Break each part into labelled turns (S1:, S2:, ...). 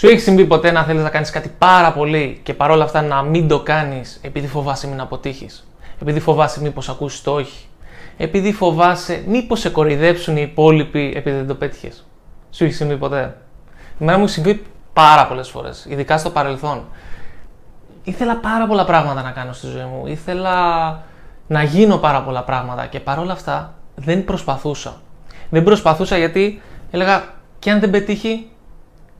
S1: Σου έχει συμβεί ποτέ να θέλεις να κάνεις κάτι πάρα πολύ και παρόλα αυτά να μην το κάνεις επειδή φοβάσαι μην αποτύχεις; Επειδή φοβάσαι μήπως ακούσεις το όχι; Επειδή φοβάσαι μήπως σε κοροϊδέψουν οι υπόλοιποι επειδή δεν το πέτυχες; Σου έχει συμβεί ποτέ; Εμένα μου έχει συμβεί πάρα πολλές φορές, ειδικά στο παρελθόν. Ήθελα πάρα πολλά πράγματα να κάνω στη ζωή μου. Ήθελα να γίνω πάρα πολλά πράγματα και παρόλα αυτά δεν προσπαθούσα. Δεν προσπαθούσα γιατί έλεγα και αν δεν πετύχει,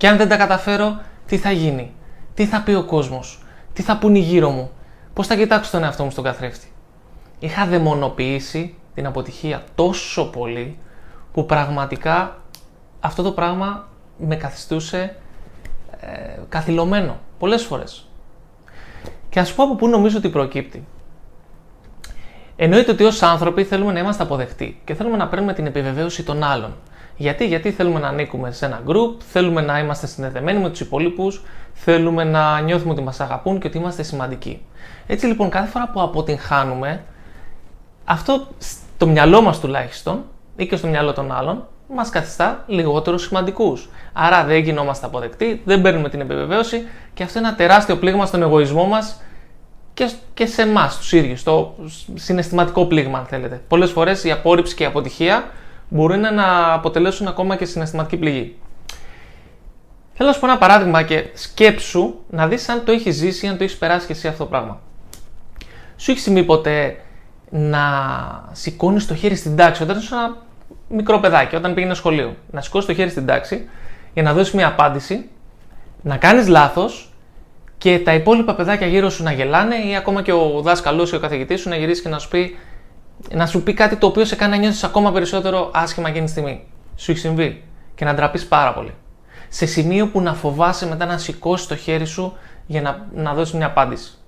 S1: και αν δεν τα καταφέρω, τι θα γίνει, τι θα πει ο κόσμος, τι θα πούνε γύρω μου, πώς θα κοιτάξω τον εαυτό μου στον καθρέφτη; Είχα δαιμονοποιήσει την αποτυχία τόσο πολύ που πραγματικά αυτό το πράγμα με καθιστούσε ε, καθυλωμένο πολλές φορές. Και ας πω από πού νομίζω ότι προκύπτει. Εννοείται ότι ως άνθρωποι θέλουμε να είμαστε αποδεκτοί και θέλουμε να παίρνουμε την επιβεβαίωση των άλλων. Γιατί, γιατί θέλουμε να ανήκουμε σε ένα group, θέλουμε να είμαστε συνδεδεμένοι με τους υπολείπους, θέλουμε να νιώθουμε ότι μας αγαπούν και ότι είμαστε σημαντικοί. Έτσι λοιπόν κάθε φορά που αποτυγχάνουμε, αυτό στο μυαλό μας τουλάχιστον ή και στο μυαλό των άλλων, μας καθιστά λιγότερο σημαντικούς. Άρα δεν γινόμαστε αποδεκτοί, δεν παίρνουμε την επιβεβαίωση και αυτό είναι ένα τεράστιο πλήγμα στον εγωισμό μας και, και σε εμάς τους ίδιους, το συναισθηματικό πλήγμα, αν θέλετε. Πολλές φορές η απόρριψη και η αποτυχία μπορεί να αποτελέσουν ακόμα και συναισθηματική πληγή. Θέλω να σου πω ένα παράδειγμα και σκέψου να δεις αν το έχεις ζήσει, αν το έχεις περάσει και εσύ αυτό το πράγμα. Σου έχει συμβεί ποτέ να σηκώνεις το χέρι στην τάξη όταν είσαι ένα μικρό παιδάκι, όταν πήγαινες σχολείο. Να σηκώσεις το χέρι στην τάξη για να δώσεις μια απάντηση, να κάνεις λάθος και τα υπόλοιπα παιδάκια γύρω σου να γελάνε ή ακόμα και ο δάσκαλός ή ο καθηγητής σου να γυρίσει και να σου πει, να σου πει κάτι το οποίο σε κάνει να νιώσεις ακόμα περισσότερο άσχημα εκείνη τη στιγμή. Σου έχει συμβεί και να ντραπείς πάρα πολύ. Σε σημείο που να φοβάσαι μετά να σηκώσεις το χέρι σου για να, να δώσεις μια απάντηση.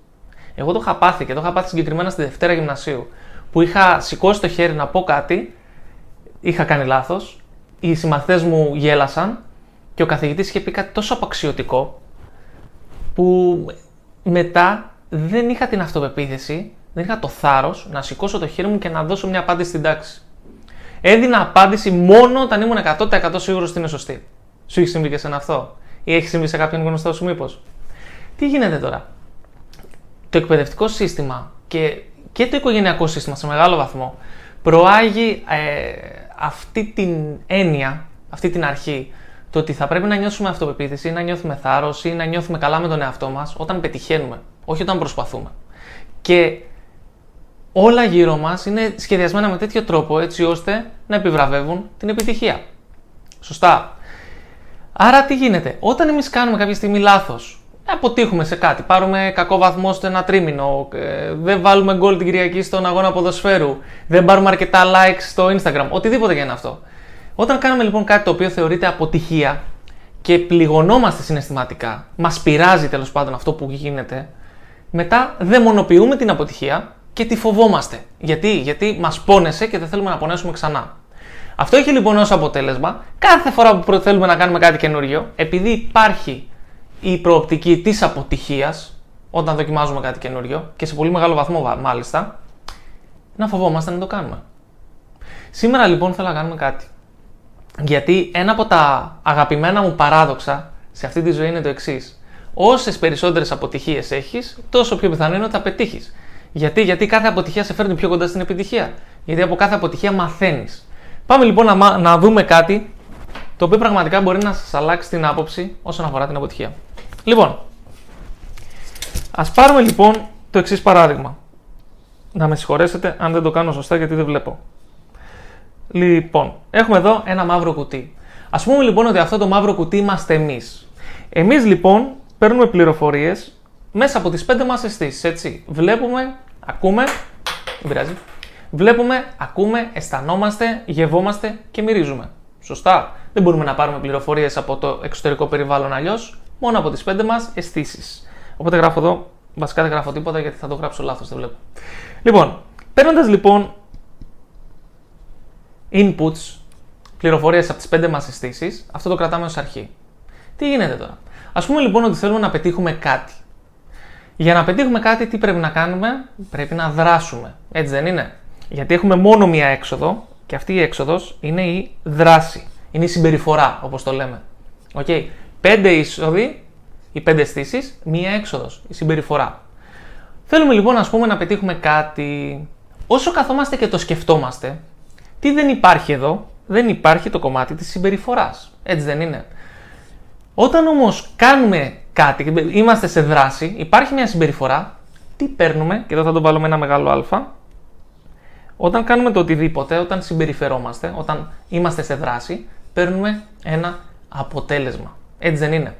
S1: Εγώ το είχα πάθει και το είχα πάθει συγκεκριμένα στη Δευτέρα Γυμνασίου. Που είχα σηκώσει το χέρι να πω κάτι, είχα κάνει λάθος, οι συμμαθητές μου γέλασαν και ο καθηγητής είχε πει κάτι τόσο απαξιωτικό που μετά δεν είχα την αυτοπεποίθηση, δεν είχα το θάρρος να σηκώσω το χέρι μου και να δώσω μια απάντηση στην τάξη. Έδινα απάντηση μόνο όταν ήμουν 100% σίγουρος ότι είναι σωστή. Σου έχει συμβεί και σε αυτό, ή έχει συμβεί σε κάποιον γνωστό σου, μήπως; Τι γίνεται τώρα; Το εκπαιδευτικό σύστημα και, και το οικογενειακό σύστημα σε μεγάλο βαθμό προάγει ε, αυτή την έννοια, αυτή την αρχή το ότι θα πρέπει να νιώσουμε αυτοπεποίθηση ή να νιώθουμε θάρρος ή να νιώθουμε καλά με τον εαυτό μας όταν πετυχαίνουμε, όχι όταν προσπαθούμε. Και όλα γύρω μας είναι σχεδιασμένα με τέτοιο τρόπο έτσι ώστε να επιβραβεύουν την επιτυχία. Σωστά. Άρα τι γίνεται, όταν εμείς κάνουμε κάποια στιγμή λάθος, αποτύχουμε σε κάτι, πάρουμε κακό βαθμό στο ένα τρίμηνο, ε, δεν βάλουμε γκολ την Κυριακή στον αγώνα ποδοσφαίρου, δεν πάρουμε αρκετά likes στο Instagram, οτιδήποτε για αυτό. Όταν κάνουμε λοιπόν κάτι το οποίο θεωρείται αποτυχία και πληγωνόμαστε συναισθηματικά, μας πειράζει τέλος πάντων αυτό που γίνεται, μετά δαιμονοποιούμε την αποτυχία και τη φοβόμαστε. Γιατί, Γιατί μας πόνεσε και δεν θέλουμε να πονέσουμε ξανά. Αυτό έχει λοιπόν ως αποτέλεσμα κάθε φορά που θέλουμε να κάνουμε κάτι καινούριο, επειδή υπάρχει η προοπτική της αποτυχίας, όταν δοκιμάζουμε κάτι καινούριο και σε πολύ μεγάλο βαθμό μάλιστα, να φοβόμαστε να το κάνουμε. Σήμερα λοιπόν θέλω να κάνουμε κάτι. Γιατί ένα από τα αγαπημένα μου παράδοξα σε αυτή τη ζωή είναι το εξής. Όσες περισσότερες αποτυχίες έχεις, τόσο πιο πιθανό είναι ότι θα πετύχεις. Γιατί; Γιατί κάθε αποτυχία σε φέρνει πιο κοντά στην επιτυχία. Γιατί από κάθε αποτυχία μαθαίνεις. Πάμε λοιπόν να, να δούμε κάτι το οποίο πραγματικά μπορεί να σας αλλάξει την άποψη όσον αφορά την αποτυχία. Λοιπόν, ας πάρουμε λοιπόν το εξής παράδειγμα. Να με συγχωρέσετε αν δεν το κάνω σωστά γιατί δεν βλέπω. Λοιπόν, έχουμε εδώ ένα μαύρο κουτί. Α πούμε λοιπόν ότι αυτό το μαύρο κουτί είμαστε εμείς. Εμείς λοιπόν παίρνουμε πληροφορίες μέσα από τις πέντε μας αισθήσεις. Έτσι. Βλέπουμε, ακούμε. Δεν πειράζει. Βλέπουμε, ακούμε, αισθανόμαστε, γευόμαστε και μυρίζουμε. Σωστά. Δεν μπορούμε να πάρουμε πληροφορίες από το εξωτερικό περιβάλλον αλλιώς, μόνο από τις πέντε μας αισθήσεις. Οπότε γράφω εδώ, βασικά δεν γράφω τίποτα γιατί θα το γράψω λάθος, δεν βλέπω. Λοιπόν, παίρνοντας λοιπόν inputs, πληροφορίες από τις πέντε μας αισθήσεις, αυτό το κρατάμε ως αρχή. Τι γίνεται τώρα; Ας πούμε λοιπόν ότι θέλουμε να πετύχουμε κάτι. Για να πετύχουμε κάτι τι πρέπει να κάνουμε, πρέπει να δράσουμε. Έτσι δεν είναι; Γιατί έχουμε μόνο μία έξοδο και αυτή η έξοδος είναι η δράση. Είναι η συμπεριφορά όπως το λέμε. Okay. Πέντε είσοδοι, οι πέντε αισθήσει, μία έξοδος, η συμπεριφορά. Θέλουμε λοιπόν ας πούμε, να πετύχουμε κάτι. Όσο καθόμαστε και το σκεφτόμαστε, τι δεν υπάρχει εδώ, δεν υπάρχει το κομμάτι της συμπεριφοράς. Έτσι δεν είναι; Όταν όμως κάνουμε κάτι, είμαστε σε δράση, υπάρχει μια συμπεριφορά, τι παίρνουμε, και εδώ θα το βάλουμε ένα μεγάλο α, όταν κάνουμε το οτιδήποτε, όταν συμπεριφερόμαστε, όταν είμαστε σε δράση, παίρνουμε ένα αποτέλεσμα. Έτσι δεν είναι.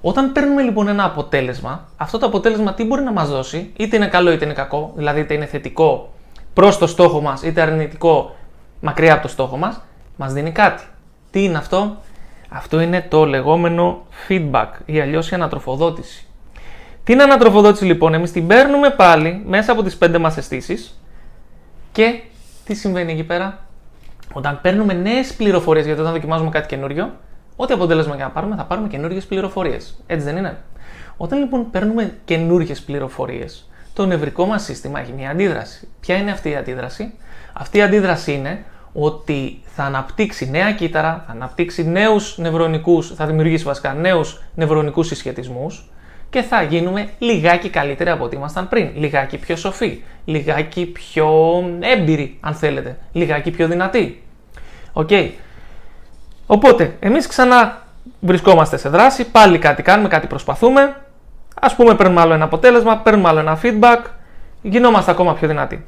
S1: Όταν παίρνουμε λοιπόν ένα αποτέλεσμα, αυτό το αποτέλεσμα τι μπορεί να μας δώσει, είτε είναι καλό είτε είναι κακό, δηλαδή είτε είναι θετικό προς το στόχο μας, είτε αρνητικό μακριά από το στόχο μας, μας δίνει κάτι. Τι είναι αυτό; Αυτό είναι το λεγόμενο feedback ή αλλιώς η ανατροφοδότηση. Τι είναι ανατροφοδότηση λοιπόν, εμείς την παίρνουμε πάλι μέσα από τις πέντε μας αισθήσεις και τι συμβαίνει εκεί πέρα; Όταν παίρνουμε νέες πληροφορίες, γιατί όταν δοκιμάζουμε κάτι καινούριο, ό,τι αποτέλεσμα και να πάρουμε, θα πάρουμε καινούριες πληροφορίες. Έτσι δεν είναι; Όταν λοιπόν παίρνουμε καινούριες πληροφορίες, το νευρικό μας σύστημα έχει μια αντίδραση. Ποια είναι αυτή η αντίδραση, Αυτή η αντίδραση είναι ότι θα αναπτύξει νέα κύτταρα, θα αναπτύξει νέους νευρονικούς, θα δημιουργήσει βασικά νέους νευρονικούς συσχετισμούς και θα γίνουμε λιγάκι καλύτεροι από ό,τι ήμασταν πριν. Λιγάκι πιο σοφοί, λιγάκι πιο έμπειροι, αν θέλετε, λιγάκι πιο δυνατοί. Οκ. Okay. Οπότε, εμείς ξανά βρισκόμαστε σε δράση, πάλι κάτι κάνουμε, κάτι προσπαθούμε. Ας πούμε, παίρνουμε άλλο ένα αποτέλεσμα, παίρνουμε άλλο ένα feedback, γινόμαστε ακόμα πιο δυνατοί.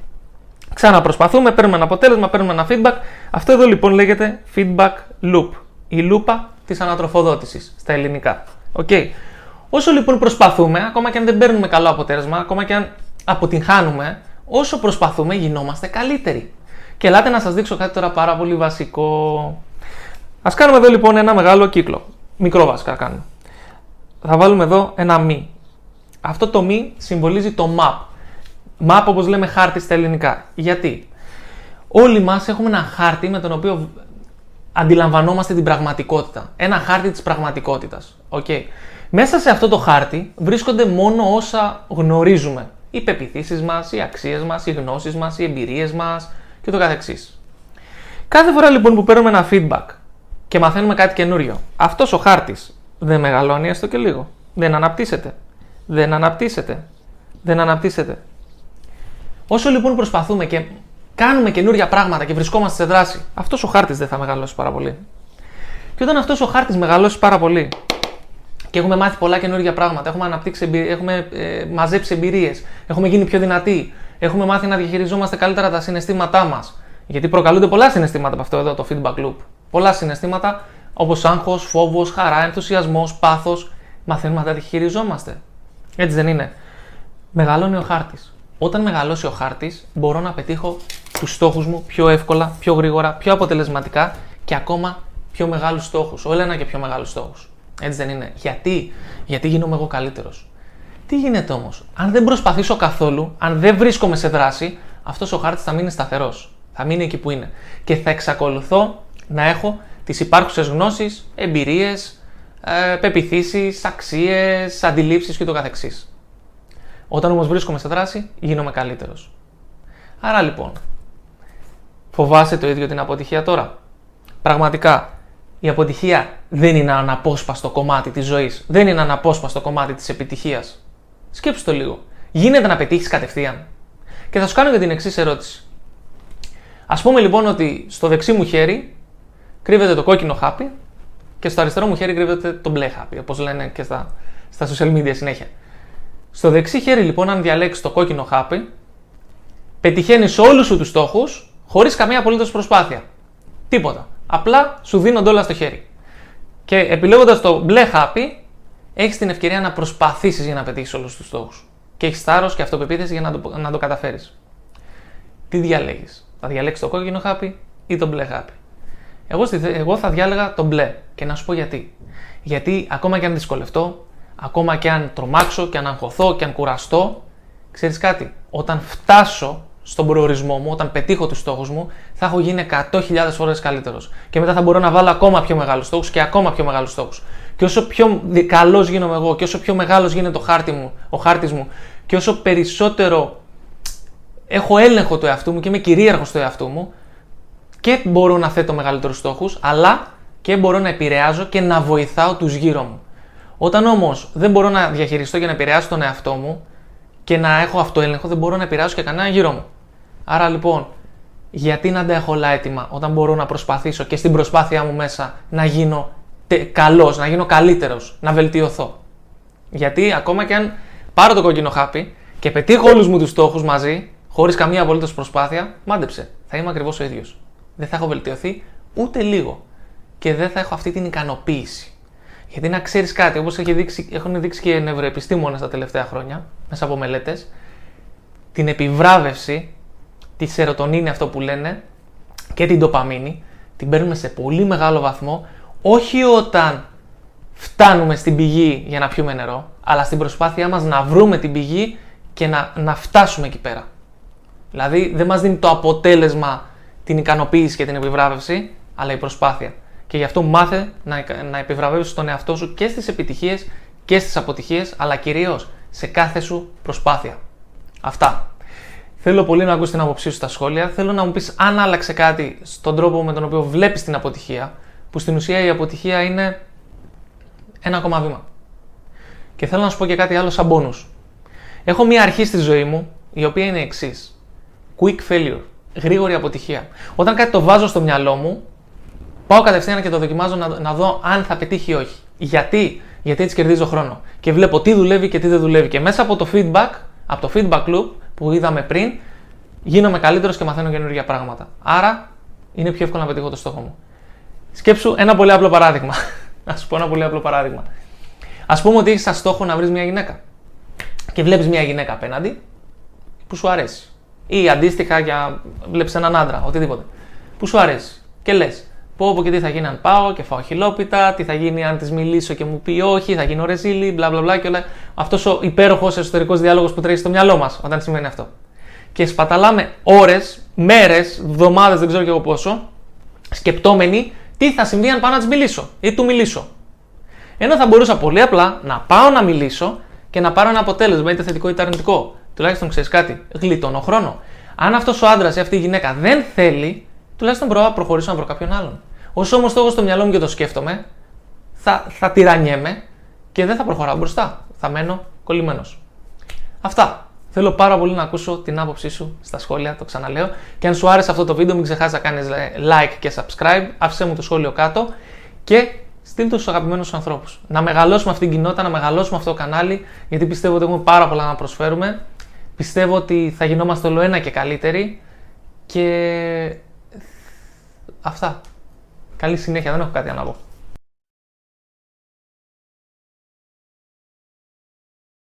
S1: Ξαναπροσπαθούμε, παίρνουμε ένα αποτέλεσμα, παίρνουμε ένα feedback. Αυτό εδώ λοιπόν λέγεται feedback loop. Η λούπα της ανατροφοδότησης στα ελληνικά. Okay. Όσο λοιπόν προσπαθούμε, ακόμα και αν δεν παίρνουμε καλό αποτέλεσμα, ακόμα και αν αποτυγχάνουμε, όσο προσπαθούμε γινόμαστε καλύτεροι. Και ελάτε να σας δείξω κάτι τώρα πάρα πολύ βασικό. Α κάνουμε εδώ λοιπόν ένα μεγάλο κύκλο. Μικρό βασικά κάνουμε. Θα βάλουμε εδώ ένα μη. Αυτό το μη συμβολίζει το map. Map όπως λέμε χάρτη στα ελληνικά. Γιατί; Όλοι μας έχουμε ένα χάρτη με τον οποίο αντιλαμβανόμαστε την πραγματικότητα. Ένα χάρτη της πραγματικότητας. Okay. Μέσα σε αυτό το χάρτη βρίσκονται μόνο όσα γνωρίζουμε. Οι πεπιθήσεις μας, οι αξίες μας, οι γνώσεις μας, οι εμπειρίες μας και το καθεξής. Κάθε φορά λοιπόν που παίρνουμε ένα feedback και μαθαίνουμε κάτι καινούριο. Αυτός ο χάρτης δεν μεγαλώνει έστω και λίγο. Δεν αναπτύσσεται. Δεν αναπτύσσεται. Δεν αναπτύσσεται. Όσο λοιπόν προσπαθούμε και κάνουμε καινούργια πράγματα και βρισκόμαστε σε δράση, αυτός ο χάρτης δεν θα μεγαλώσει πάρα πολύ. Και όταν αυτός ο χάρτης μεγαλώσει πάρα πολύ και έχουμε μάθει πολλά καινούργια πράγματα, έχουμε, αναπτύξει, έχουμε ε, μαζέψει εμπειρίες, έχουμε γίνει πιο δυνατοί, έχουμε μάθει να διαχειριζόμαστε καλύτερα τα συναισθήματά μας. Γιατί προκαλούνται πολλά συναισθήματα από αυτό εδώ το feedback loop πολλά συναισθήματα όπως άγχος, φόβος, χαρά, ενθουσιασμός, πάθος. Μαθαίνουμε να τα διαχειριζόμαστε. Έτσι δεν είναι. Μεγαλώνει ο χάρτης. Όταν μεγαλώσει ο χάρτης, μπορώ να πετύχω τους στόχους μου πιο εύκολα, πιο γρήγορα, πιο αποτελεσματικά και ακόμα πιο μεγάλους στόχους. Όλο ένα και πιο μεγάλους στόχους. Έτσι δεν είναι. Γιατί, Γιατί γίνομαι εγώ καλύτερος. Τι γίνεται όμως, αν δεν προσπαθήσω καθόλου, αν δεν βρίσκομαι σε δράση, αυτός ο χάρτης θα μείνει σταθερός. Θα μείνει εκεί που είναι. Και θα εξακολουθώ να έχω τις υπάρχουσες γνώσεις, εμπειρίες, ε, πεπιθήσεις, αξίες, αντιλήψεις και το καθεξής. Όταν όμως βρίσκομαι σε δράση, γίνομαι καλύτερος. Άρα λοιπόν, φοβάσαι το ίδιο την αποτυχία τώρα; Πραγματικά, η αποτυχία δεν είναι αναπόσπαστο κομμάτι της ζωής. Δεν είναι αναπόσπαστο κομμάτι της επιτυχίας. Σκέψου το λίγο. Γίνεται να πετύχεις κατευθείαν. Και θα σου κάνω και την εξής ερώτηση. Ας πούμε λοιπόν ότι στο δεξί μου χέρι κρύβεται το κόκκινο χάπι και στο αριστερό μου χέρι κρύβεται το μπλε χάπι, όπως λένε και στα, στα social media συνέχεια. Στο δεξί χέρι λοιπόν, αν διαλέξεις το κόκκινο χάπι, πετυχαίνεις όλους σου τους στόχους χωρίς καμία απολύτως προσπάθεια. Τίποτα. Απλά σου δίνονται όλα στο χέρι. Και επιλέγοντας το μπλε χάπι, έχεις την ευκαιρία να προσπαθήσεις για να πετύχεις όλους τους στόχους. Και έχεις θάρρος και αυτοπεποίθηση για να το, να το καταφέρεις. Τι διαλέγεις, Θα διαλέξεις το κόκκινο χάπι ή το μπλε χάπι; Εγώ, εγώ θα διάλεγα το μπλε και να σου πω γιατί. Γιατί ακόμα και αν δυσκολευτώ, ακόμα και αν τρομάξω και αν αγχωθώ και αν κουραστώ, ξέρεις κάτι, όταν φτάσω στον προορισμό μου, όταν πετύχω τους στόχους μου, θα έχω γίνει 100.000 φορές καλύτερος. Και μετά θα μπορώ να βάλω ακόμα πιο μεγάλους στόχους και ακόμα πιο μεγάλους στόχους. Και όσο πιο καλός γίνομαι εγώ και όσο πιο μεγάλος γίνεται το χάρτη μου, ο χάρτης μου και όσο περισσότερο έχω έλεγχο του εαυτού μου και είμαι κυρίαρχος του εαυτού μου, και μπορώ να θέτω μεγαλύτερους στόχους, αλλά και μπορώ να επηρεάζω και να βοηθάω τους γύρω μου. Όταν όμως δεν μπορώ να διαχειριστώ και να επηρεάσω τον εαυτό μου και να έχω αυτοέλεγχο, δεν μπορώ να επηρεάσω και κανένα γύρω μου. Άρα λοιπόν, γιατί να τα έχω όλα έτοιμα όταν μπορώ να προσπαθήσω και στην προσπάθειά μου μέσα να γίνω καλός, να γίνω καλύτερος, να βελτιωθώ; Γιατί ακόμα και αν πάρω το κόκκινο χάπι και πετύχω όλους μου τους στόχους μαζί, χωρίς καμία απολύτως προσπάθεια, μάντεψε. Θα είμαι ακριβώς ο ίδιος. Δεν θα έχω βελτιωθεί ούτε λίγο. Και δεν θα έχω αυτή την ικανοποίηση. Γιατί να ξέρεις κάτι, όπως έχουν δείξει και οι νευροεπιστήμονες τα τελευταία χρόνια, μέσα από μελέτες, την επιβράβευση, της σερωτονίνη, αυτό που λένε, και την τοπαμίνη, την παίρνουμε σε πολύ μεγάλο βαθμό, όχι όταν φτάνουμε στην πηγή για να πιούμε νερό, αλλά στην προσπάθειά μας να βρούμε την πηγή και να, να φτάσουμε εκεί πέρα. Δηλαδή δεν μας δίνει το αποτέλεσμα την ικανοποίηση και την επιβράβευση, αλλά η προσπάθεια. Και γι' αυτό μάθε να, να επιβραβεύεις τον εαυτό σου και στις επιτυχίες και στις αποτυχίες, αλλά κυρίως σε κάθε σου προσπάθεια. Αυτά. Θέλω πολύ να ακούσει την άποψή σου στα σχόλια. Θέλω να μου πεις αν άλλαξε κάτι στον τρόπο με τον οποίο βλέπεις την αποτυχία, που στην ουσία η αποτυχία είναι ένα ακόμα βήμα. Και θέλω να σου πω και κάτι άλλο σαν bonus. Έχω μία αρχή στη ζωή μου, η οποία είναι εξής. Quick failure. Γρήγορη αποτυχία. Όταν κάτι το βάζω στο μυαλό μου, πάω κατευθείαν και το δοκιμάζω να, να δω αν θα πετύχει ή όχι. Γιατί; Γιατί έτσι κερδίζω χρόνο. Και βλέπω τι δουλεύει και τι δεν δουλεύει. Και μέσα από το feedback, από το feedback loop που είδαμε πριν, γίνομαι καλύτερος και μαθαίνω καινούργια πράγματα. Άρα είναι πιο εύκολο να πετύχω το στόχο μου. Σκέψου ένα πολύ απλό παράδειγμα. Α σου πω ένα πολύ απλό παράδειγμα. Α πούμε ότι έχεις σαν στόχο να βρεις μια γυναίκα. Και βλέπεις μια γυναίκα απέναντι που σου αρέσει. Ή αντίστοιχα για βλέπεις έναν άντρα, οτιδήποτε. Που σου αρέσει. Και λες, πω πω και τι θα γίνει αν πάω και φάω χιλόπιτα, τι θα γίνει αν της μιλήσω και μου πει όχι, θα γίνω ρεζίλη, μπλα μπλα μπλα και όλα. Αυτός ο υπέροχος εσωτερικός διάλογος που τρέχει στο μυαλό μας όταν σημαίνει αυτό. Και σπαταλάμε ώρες, μέρες, εβδομάδες, δεν ξέρω και εγώ πόσο, σκεπτόμενοι τι θα συμβεί αν πάω να της μιλήσω ή του μιλήσω. Ενώ θα μπορούσα πολύ απλά να πάω να μιλήσω και να πάρω ένα αποτέλεσμα, είτε θετικό είτε αρνητικό. Τουλάχιστον ξέρεις κάτι, γλιτώνω χρόνο. Αν αυτός ο άντρας ή αυτή η γυναίκα δεν θέλει, τουλάχιστον μπορώ να προχωρήσω να βρω κάποιον άλλον. Όσο όμως το έχω στο μυαλό μου και το σκέφτομαι, θα, θα τυραννιέμαι και δεν θα προχωράω μπροστά. Θα μένω κολλημένος. Αυτά. Θέλω πάρα πολύ να ακούσω την άποψή σου στα σχόλια, το ξαναλέω. Και αν σου άρεσε αυτό το βίντεο, μην ξεχάσεις να κάνεις like και subscribe. Άφησε μου το σχόλιο κάτω και στείλ το στους αγαπημένους σου ανθρώπους. Να μεγαλώσουμε αυτή την κοινότητα, να μεγαλώσουμε αυτό το κανάλι, γιατί πιστεύω ότι έχουμε πάρα πολλά να προσφέρουμε. Πιστεύω ότι θα γινόμαστε όλο ένα και καλύτεροι. Και αυτά. Καλή συνέχεια, δεν έχω κάτι να πω.